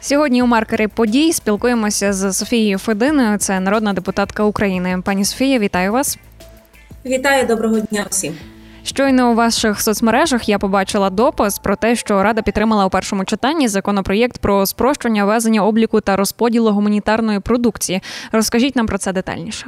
Сьогодні у маркері подій спілкуємося з Софією Фединою. Це народна депутатка України. Пані Софія, вітаю вас. Вітаю доброго дня всім. Щойно у ваших соцмережах я побачила допис про те, що Рада підтримала у першому читанні законопроєкт про спрощення везення обліку та розподілу гуманітарної продукції. Розкажіть нам про це детальніше.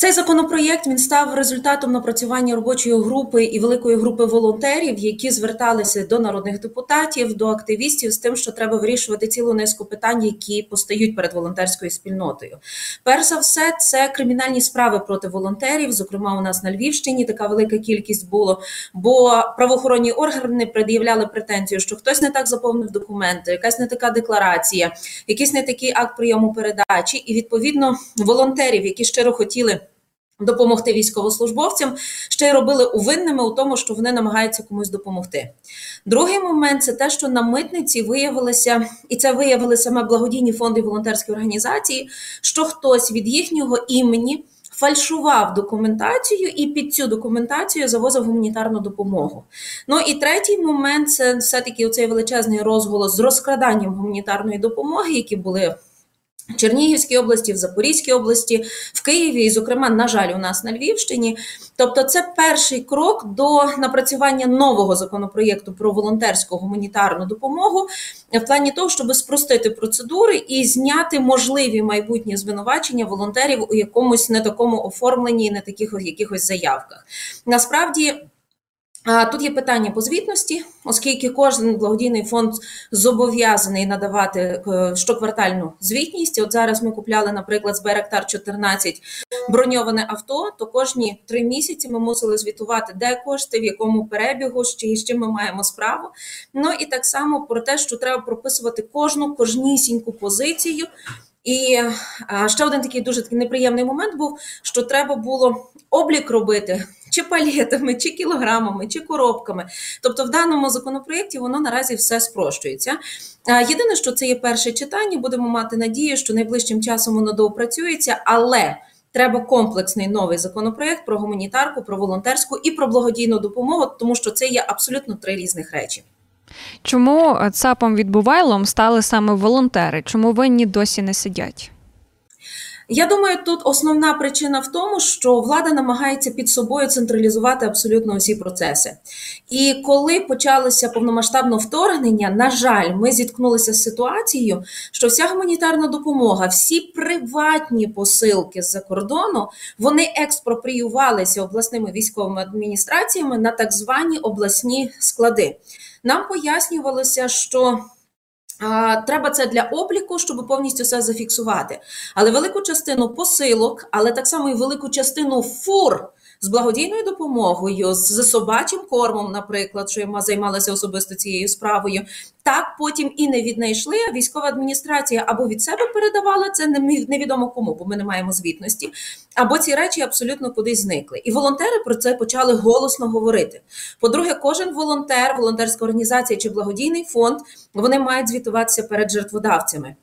Цей законопроєкт він став результатом напрацювання робочої групи і великої групи волонтерів, які зверталися до народних депутатів, до активістів з тим, що треба вирішувати цілу низку питань, які постають перед волонтерською спільнотою. Перш за все, це кримінальні справи проти волонтерів. Зокрема, у нас на Львівщині така велика кількість було, бо правоохоронні органи пред'являли претензію, що хтось не так заповнив документи, якась не така декларація, якийсь не такий акт прийому передачі, і відповідно волонтерів, які щиро хотіли. Допомогти військовослужбовцям ще й робили увинними у тому, що вони намагаються комусь допомогти. Другий момент це те, що на митниці виявилося, і це виявили саме благодійні фонди і волонтерські організації, що хтось від їхнього імені фальшував документацію і під цю документацію завозив гуманітарну допомогу. Ну і третій момент це все-таки оцей величезний розголос з розкраданням гуманітарної допомоги, які були. Чернігівській області, в Запорізькій області, в Києві, і, зокрема, на жаль, у нас на Львівщині. Тобто, це перший крок до напрацювання нового законопроєкту про волонтерську гуманітарну допомогу в плані того, щоб спростити процедури і зняти можливі майбутні звинувачення волонтерів у якомусь не такому оформленні і не таких якихось заявках. Насправді. Тут є питання по звітності, оскільки кожен благодійний фонд зобов'язаний надавати е, щоквартальну звітність. От зараз ми купляли, наприклад, з Беректар 14 броньоване авто. То кожні три місяці ми мусили звітувати, де кошти, в якому перебігу, з чим ми маємо справу. Ну і так само про те, що треба прописувати кожну кожнісіньку позицію. І ще один такий дуже такий неприємний момент був, що треба було облік робити чи палетами, чи кілограмами, чи коробками. Тобто, в даному законопроєкті воно наразі все спрощується. Єдине, що це є перше читання, будемо мати надію, що найближчим часом воно доопрацюється, але. Треба комплексний новий законопроект про гуманітарку, про волонтерську і про благодійну допомогу, тому що це є абсолютно три різних речі. Чому ЦАПом відбувайлом стали саме волонтери? Чому винні досі не сидять? Я думаю, тут основна причина в тому, що влада намагається під собою централізувати абсолютно усі процеси. І коли почалося повномасштабне вторгнення, на жаль, ми зіткнулися з ситуацією, що вся гуманітарна допомога, всі приватні посилки з-за кордону, вони експропріювалися обласними військовими адміністраціями на так звані обласні склади. Нам пояснювалося, що Треба це для обліку, щоб повністю все зафіксувати. Але велику частину посилок, але так само і велику частину фур з благодійною допомогою, з собачим кормом, наприклад, що я займалася особисто цією справою. Так потім і не віднайшли. Військова адміністрація або від себе передавала це невідомо кому, бо ми не маємо звітності, або ці речі абсолютно кудись зникли. І волонтери про це почали голосно говорити. По-друге, кожен волонтер, волонтерська організація чи благодійний фонд вони мають звітуватися перед жертводавцями.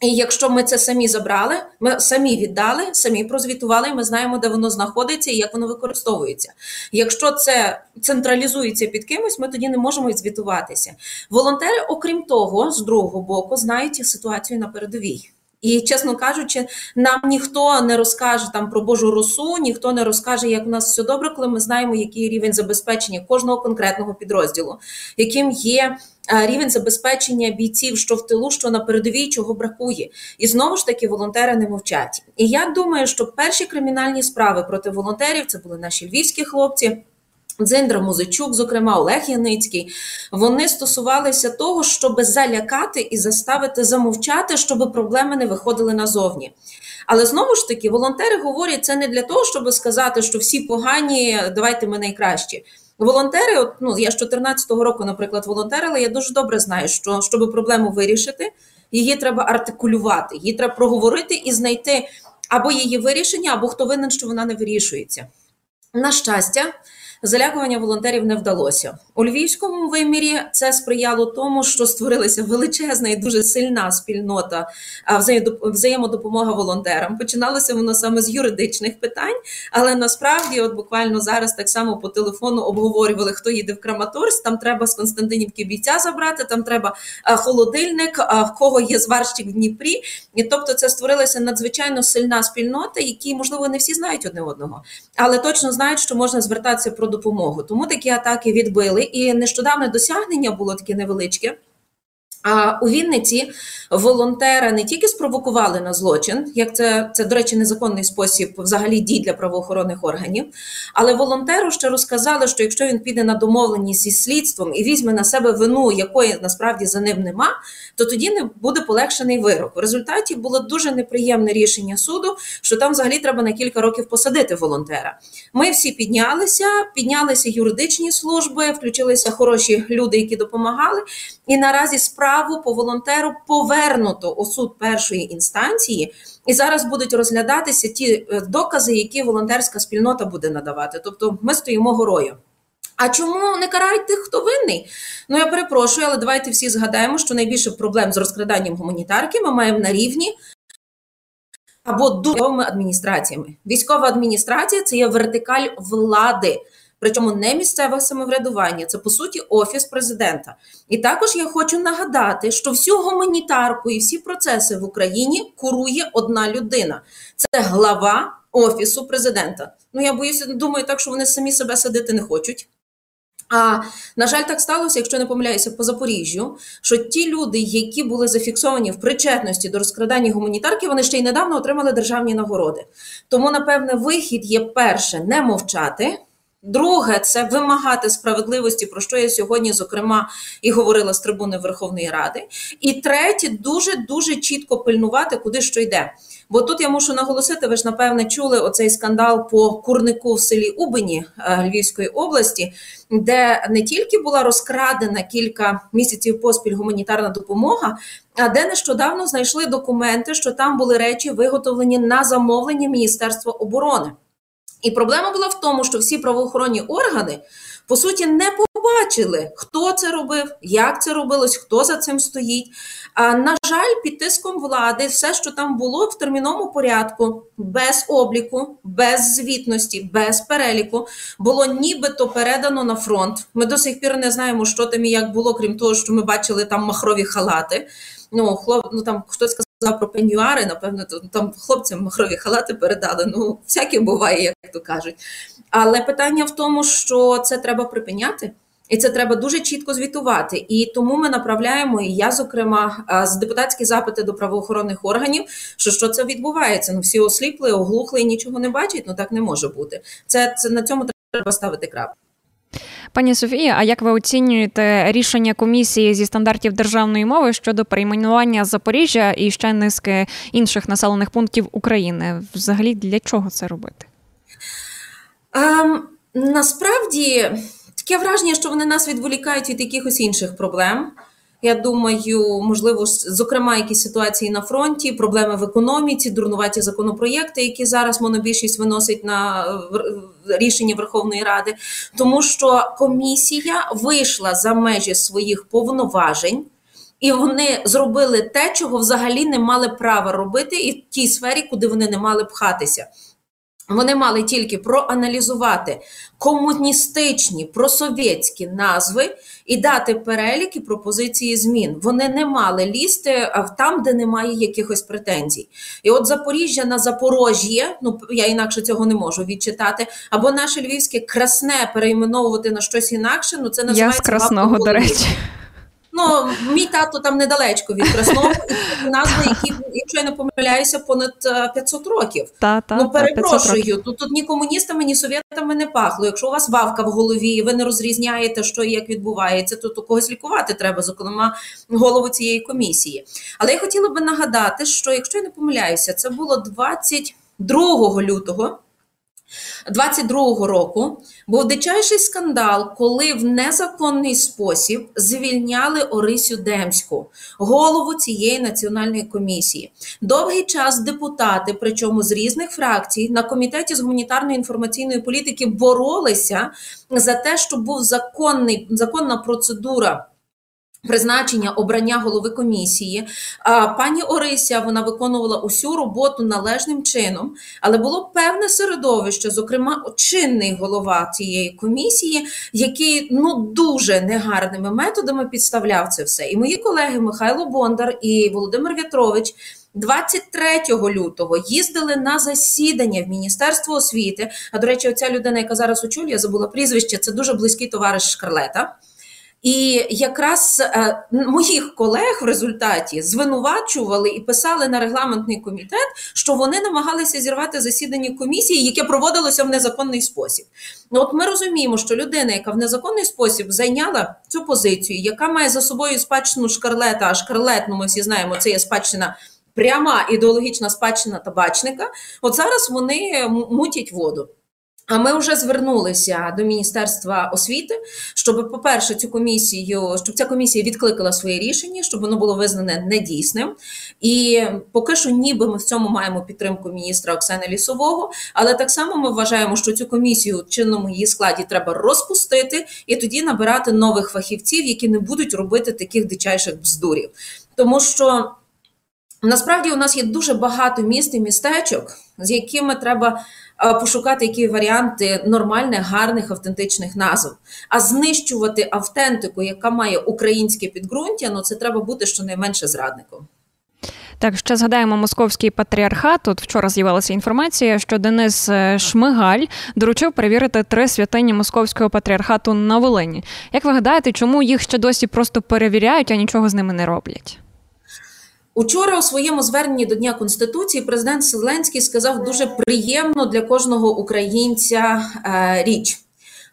І якщо ми це самі забрали, ми самі віддали, самі прозвітували, ми знаємо, де воно знаходиться і як воно використовується. Якщо це централізується під кимось, ми тоді не можемо звітуватися. Волонтери, окрім того, з другого боку, знають ситуацію на передовій. І, чесно кажучи, нам ніхто не розкаже там про Божу росу, ніхто не розкаже, як у нас все добре, коли ми знаємо, який рівень забезпечення кожного конкретного підрозділу, яким є е, рівень забезпечення бійців, що в тилу, що на передовій, чого бракує. І знову ж таки волонтери не мовчать. І я думаю, що перші кримінальні справи проти волонтерів це були наші львівські хлопці. Дзиндра Музичук, зокрема Олег Яницький, вони стосувалися того, щоб залякати і заставити замовчати, щоб проблеми не виходили назовні. Але знову ж таки, волонтери говорять це не для того, щоб сказати, що всі погані, давайте ми найкращі. Волонтери, от, ну я з 14-го року, наприклад, волонтерила, я дуже добре знаю, що щоб проблему вирішити, її треба артикулювати, її треба проговорити і знайти або її вирішення, або хто винен, що вона не вирішується. На щастя. Залякування волонтерів не вдалося у львівському вимірі. Це сприяло тому, що створилася величезна і дуже сильна спільнота взаємодопомога волонтерам. Починалося воно саме з юридичних питань, але насправді, от буквально зараз так само по телефону обговорювали, хто їде в Краматорськ, Там треба з Константинівки бійця забрати, там треба холодильник, в кого є зварщик в Дніпрі. І тобто, це створилася надзвичайно сильна спільнота, які можливо не всі знають одне одного, але точно знають, що можна звертатися про допомогу. Тому такі атаки відбили. І нещодавне досягнення було таке невеличке. А у Вінниці волонтера не тільки спровокували на злочин, як це це, до речі, незаконний спосіб взагалі дій для правоохоронних органів. Але волонтеру ще розказали, що якщо він піде на домовленість зі слідством і візьме на себе вину, якої насправді за ним нема, то тоді не буде полегшений вирок. В результаті було дуже неприємне рішення суду, що там взагалі треба на кілька років посадити волонтера. Ми всі піднялися, піднялися юридичні служби, включилися хороші люди, які допомагали, і наразі справа справу по волонтеру повернуто у суд першої інстанції, і зараз будуть розглядатися ті е, докази, які волонтерська спільнота буде надавати. Тобто, ми стоїмо горою. А чому не карають тих, хто винний? Ну я перепрошую, але давайте всі згадаємо, що найбільше проблем з розкраданням гуманітарки ми маємо на рівні. Або духовими адміністраціями. Військова адміністрація це є вертикаль влади причому не місцеве самоврядування, це по суті офіс президента. І також я хочу нагадати, що всю гуманітарку і всі процеси в Україні курує одна людина. Це глава офісу президента. Ну я боюся, думаю, так що вони самі себе садити не хочуть. А на жаль, так сталося, якщо не помиляюся, по Запоріжжю, що ті люди, які були зафіксовані в причетності до розкрадання гуманітарки, вони ще й недавно отримали державні нагороди. Тому, напевне, вихід є перше не мовчати. Друге, це вимагати справедливості, про що я сьогодні, зокрема, і говорила з трибуни Верховної Ради. І третє, дуже дуже чітко пильнувати, куди що йде. Бо тут я мушу наголосити, ви ж напевне чули оцей скандал по курнику в селі Убині е, Львівської області, де не тільки була розкрадена кілька місяців поспіль гуманітарна допомога, а де нещодавно знайшли документи, що там були речі виготовлені на замовлення Міністерства оборони. І проблема була в тому, що всі правоохоронні органи по суті не побачили, хто це робив, як це робилось, хто за цим стоїть. А на жаль, під тиском влади все, що там було в терміному порядку, без обліку, без звітності, без переліку, було нібито передано на фронт. Ми до сих пір не знаємо, що там і як було, крім того, що ми бачили там махрові халати. Ну, хлоп, ну там хтось сказав сказав про пенюари, напевно, то там хлопцям махрові халати передали. Ну, всяке буває, як то кажуть. Але питання в тому, що це треба припиняти. І це треба дуже чітко звітувати. І тому ми направляємо, і я, зокрема, з депутатські запити до правоохоронних органів, що що це відбувається. Ну всі осліпли, оглухли і нічого не бачать. Ну так не може бути. Це це на цьому треба ставити крапку. Пані Софія, а як ви оцінюєте рішення комісії зі стандартів державної мови щодо перейменування Запоріжжя і ще низки інших населених пунктів України? Взагалі для чого це робити? Um, насправді таке враження, що вони нас відволікають від якихось інших проблем. Я думаю, можливо, зокрема, якісь ситуації на фронті, проблеми в економіці, дурнуваті законопроєкти, які зараз монобільшість виносить на рішення Верховної Ради, тому що комісія вийшла за межі своїх повноважень. І вони зробили те, чого взагалі не мали права робити, і в тій сфері, куди вони не мали пхатися. Вони мали тільки проаналізувати комуністичні просовєтські назви і дати перелік і пропозиції змін. Вони не мали лізти там, де немає якихось претензій. І от Запоріжжя на Запорожжя, ну я інакше цього не можу відчитати, або наше львівське красне перейменовувати на щось інакше. Ну це називається Я з красного, до речі. Ну, мій тато там недалечко від Красного, і назви, які, якщо я не помиляюся, понад 500 е, років. Та, та, ну перепрошую. Тут, тут ні комуністами, ні совєтами не пахло. Якщо у вас вавка в голові, і ви не розрізняєте, що і як відбувається, то, то когось лікувати треба, зокрема, голову цієї комісії. Але я хотіла би нагадати, що якщо я не помиляюся, це було 22 лютого. 22-го року був дичайший скандал, коли в незаконний спосіб звільняли Орисю Демську, голову цієї національної комісії. Довгий час депутати, причому з різних фракцій, на комітеті з гуманітарної інформаційної політики боролися за те, щоб був законний законна процедура. Призначення обрання голови комісії. А пані Орися вона виконувала усю роботу належним чином, але було певне середовище, зокрема, чинний голова цієї комісії, який ну дуже негарними методами підставляв це все. І мої колеги Михайло Бондар і Володимир В'ятрович. 23 лютого їздили на засідання в Міністерство освіти. А до речі, оця людина, яка зараз очолює, забула прізвище, це дуже близький товариш Шкарлета. І якраз е, моїх колег в результаті звинувачували і писали на регламентний комітет, що вони намагалися зірвати засідання комісії, яке проводилося в незаконний спосіб. Ну, От ми розуміємо, що людина, яка в незаконний спосіб зайняла цю позицію, яка має за собою спадщину шкарлета, а шкарлет, ну ми всі знаємо, це є спадщина. Пряма ідеологічна спадщина табачника, от зараз вони мутять воду. А ми вже звернулися до Міністерства освіти, щоб, по-перше, цю комісію, щоб ця комісія відкликала своє рішення, щоб воно було визнане недійсним. І поки що, ніби ми в цьому маємо підтримку міністра Оксани Лісового, але так само ми вважаємо, що цю комісію в чинному її складі треба розпустити і тоді набирати нових фахівців, які не будуть робити таких дичайших бздурів, тому що. Насправді у нас є дуже багато міст і містечок, з якими треба пошукати які варіанти нормальних, гарних, автентичних назв. А знищувати автентику, яка має українське підґрунтя, ну це треба бути щонайменше зрадником. Так, ще згадаємо московський патріархат. Тут вчора з'явилася інформація, що Денис е, Шмигаль доручив перевірити три святині московського патріархату на Волині. Як ви гадаєте, чому їх ще досі просто перевіряють, а нічого з ними не роблять? Учора у своєму зверненні до Дня Конституції президент Зеленський сказав дуже приємно для кожного українця е, річ.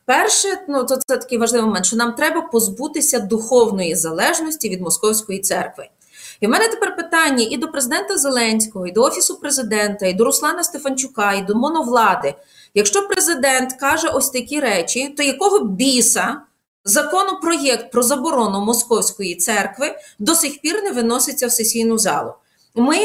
Перше, ну то це такий важливий момент, що нам треба позбутися духовної залежності від московської церкви. І в мене тепер питання і до президента Зеленського, і до Офісу президента, і до Руслана Стефанчука, і до моновлади. Якщо президент каже ось такі речі, то якого біса Законопроєкт про заборону московської церкви до сих пір не виноситься в сесійну залу. Ми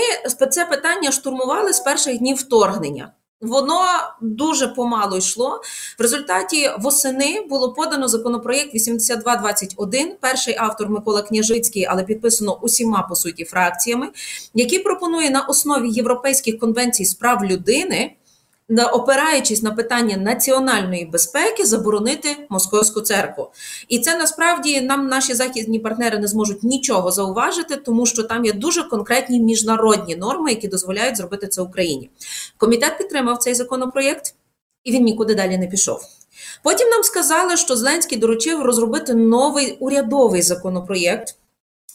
це питання штурмували з перших днів вторгнення. Воно дуже помало йшло. В результаті восени було подано законопроєкт 8221, Перший автор Микола Княжицький, але підписано усіма по суті фракціями, який пропонує на основі європейських конвенцій з прав людини опираючись на питання національної безпеки, заборонити московську церкву. І це насправді нам наші західні партнери не зможуть нічого зауважити, тому що там є дуже конкретні міжнародні норми, які дозволяють зробити це Україні. Комітет підтримав цей законопроєкт, і він нікуди далі не пішов. Потім нам сказали, що Зеленський доручив розробити новий урядовий законопроєкт.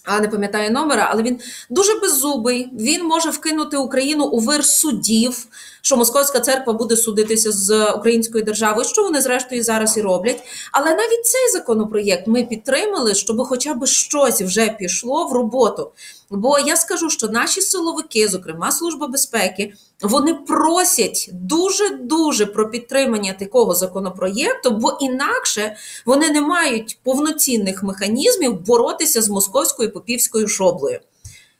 А не пам'ятаю номера, але він дуже беззубий. Він може вкинути Україну у вир судів, що Московська церква буде судитися з українською державою, що вони зрештою зараз і роблять. Але навіть цей законопроєкт ми підтримали, щоб хоча б щось вже пішло в роботу. Бо я скажу, що наші силовики, зокрема служба безпеки, вони просять дуже дуже про підтримання такого законопроєкту, бо інакше вони не мають повноцінних механізмів боротися з московською попівською шоблею.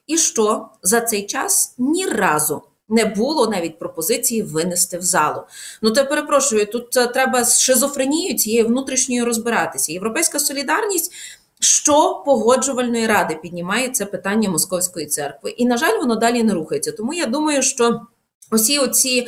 І що за цей час ні разу не було навіть пропозиції винести в залу. Ну то перепрошую, тут е, треба з шизофренією цією внутрішньою розбиратися. Європейська солідарність. Що погоджувальної ради піднімає це питання московської церкви, і на жаль, воно далі не рухається. Тому я думаю, що усі оці,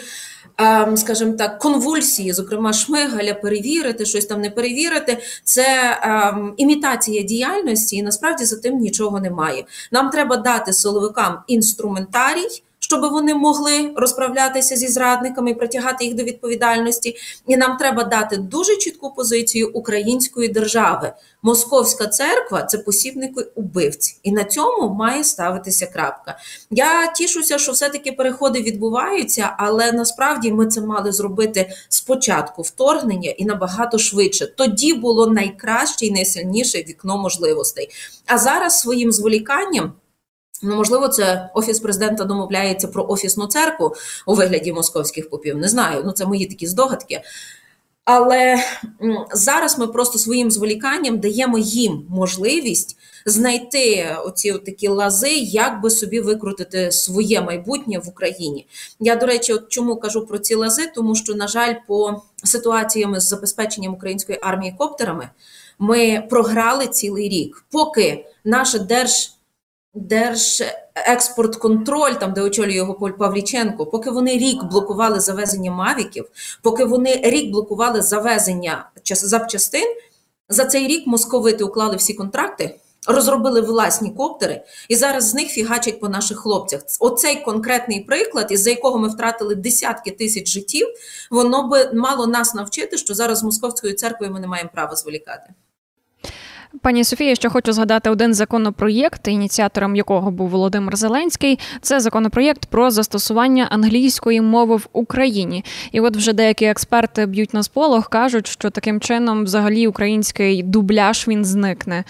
ем, скажімо так, конвульсії, зокрема Шмигаля, перевірити, щось там не перевірити, це ем, імітація діяльності, і насправді за тим нічого немає. Нам треба дати силовикам інструментарій щоб вони могли розправлятися зі зрадниками, і притягати їх до відповідальності. І нам треба дати дуже чітку позицію української держави. Московська церква це посібники убивці, і на цьому має ставитися крапка. Я тішуся, що все-таки переходи відбуваються, але насправді ми це мали зробити спочатку вторгнення і набагато швидше. Тоді було найкраще і найсильніше вікно можливостей. А зараз своїм зволіканням. Ну, можливо, це офіс президента домовляється про офісну церкву у вигляді московських попів. Не знаю. Ну це мої такі здогадки. Але зараз ми просто своїм зволіканням даємо їм можливість знайти оці такі лази, як би собі викрутити своє майбутнє в Україні. Я до речі, от чому кажу про ці лази, тому що, на жаль, по ситуаціями з забезпеченням української армії коптерами ми програли цілий рік, поки наша держ. Держекспортконтроль, там де очолює його Поль Павліченко, поки вони рік блокували завезення мавіків, поки вони рік блокували завезення запчастин, за цей рік московити уклали всі контракти розробили власні коптери, і зараз з них фігачать по наших хлопцях. Оцей конкретний приклад, із за якого ми втратили десятки тисяч життів, воно би мало нас навчити, що зараз з московською церквою ми не маємо права зволікати. Пані Софія, ще хочу згадати один законопроєкт, ініціатором якого був Володимир Зеленський. Це законопроєкт про застосування англійської мови в Україні. І от вже деякі експерти б'ють на сполох, кажуть, що таким чином взагалі український дубляж він зникне.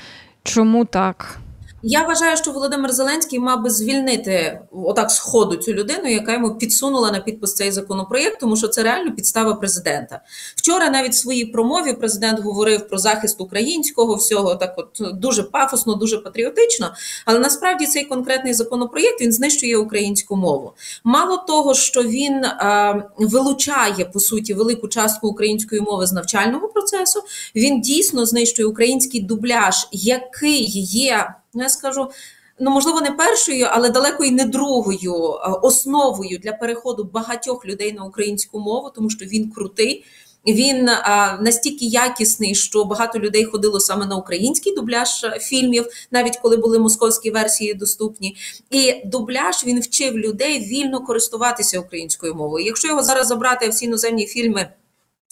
Чому так? Я вважаю, що Володимир Зеленський мав би звільнити отак з ходу цю людину, яка йому підсунула на підпис цей законопроєкт, тому що це реально підстава президента. Вчора навіть в своїй промові президент говорив про захист українського всього, так от дуже пафосно, дуже патріотично. Але насправді цей конкретний законопроєкт він знищує українську мову. Мало того, що він а, вилучає по суті велику частку української мови з навчального процесу, він дійсно знищує український дубляж, який є ну я скажу. Ну, можливо, не першою, але далеко і не другою е, основою для переходу багатьох людей на українську мову, тому що він крутий, він а, настільки якісний, що багато людей ходило саме на український дубляж е, фільмів, навіть коли були московські версії доступні. І дубляж він вчив людей вільно користуватися українською мовою. Якщо його зараз забрати всі іноземні фільми.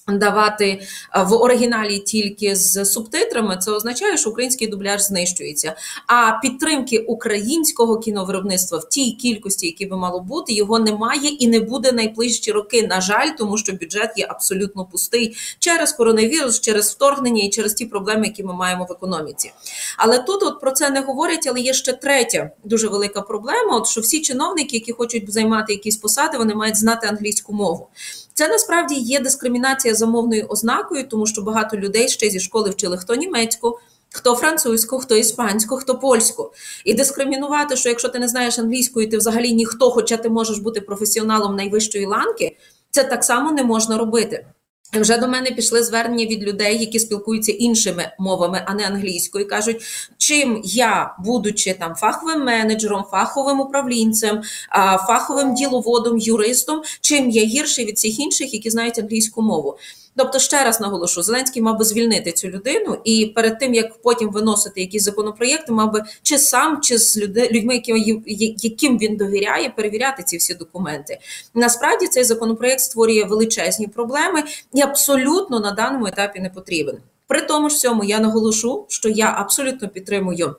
Давати е, в оригіналі тільки з субтитрами, це означає, що український дубляж знищується. А підтримки українського кіновиробництва в тій кількості, які би мало бути, його немає і не буде найближчі роки. На жаль, тому що бюджет є абсолютно пустий через коронавірус, через вторгнення і через ті проблеми, які ми маємо в економіці. Але тут от про це не говорять. Але є ще третя дуже велика проблема: от що всі чиновники, які хочуть займати якісь посади, вони мають знати англійську мову. Це насправді є дискримінація за мовною ознакою, тому що багато людей ще зі школи вчили хто німецьку. Хто французьку, хто іспанську, хто польську, і дискримінувати, що якщо ти не знаєш англійської, ти взагалі ніхто, хоча ти можеш бути професіоналом найвищої ланки, це так само не можна робити. Вже до мене пішли звернення від людей, які спілкуються іншими мовами, а не англійською. Кажуть, чим я, будучи там фаховим менеджером, фаховим управлінцем, фаховим діловодом, юристом, чим я гірший від всіх інших, які знають англійську мову. Тобто, ще раз наголошу, Зеленський мав би звільнити цю людину, і перед тим як потім виносити якісь законопроєкти, мав би чи сам, чи з людьми, яким він довіряє, перевіряти ці всі документи. Насправді цей законопроєкт створює величезні проблеми і абсолютно на даному етапі не потрібен. При тому ж всьому я наголошу, що я абсолютно підтримую.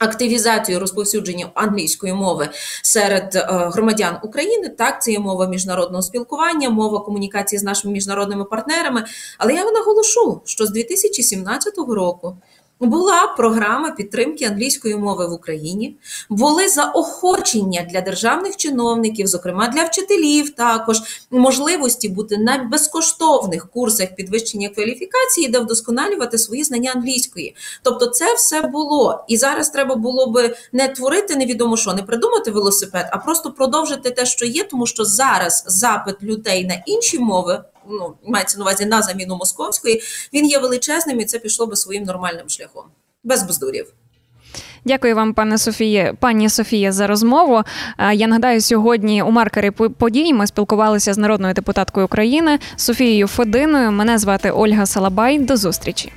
Активізацію розповсюдження англійської мови серед е, громадян України так це є мова міжнародного спілкування, мова комунікації з нашими міжнародними партнерами. Але я наголошу, що з 2017 року була програма підтримки англійської мови в Україні, були заохочення для державних чиновників, зокрема для вчителів, також можливості бути на безкоштовних курсах підвищення кваліфікації, де вдосконалювати свої знання англійської. Тобто, це все було. І зараз треба було би не творити невідомо що, не придумати велосипед, а просто продовжити те, що є, тому що зараз запит людей на інші мови ну мається на увазі на заміну московської, він є величезним і це пішло би своїм нормальним шляхом, без бездурів. Дякую вам, пане Софіє, пані Софія, за розмову. Я нагадаю, сьогодні у маркері подій ми спілкувалися з народною депутаткою України Софією Фединою. Мене звати Ольга Салабай. До зустрічі.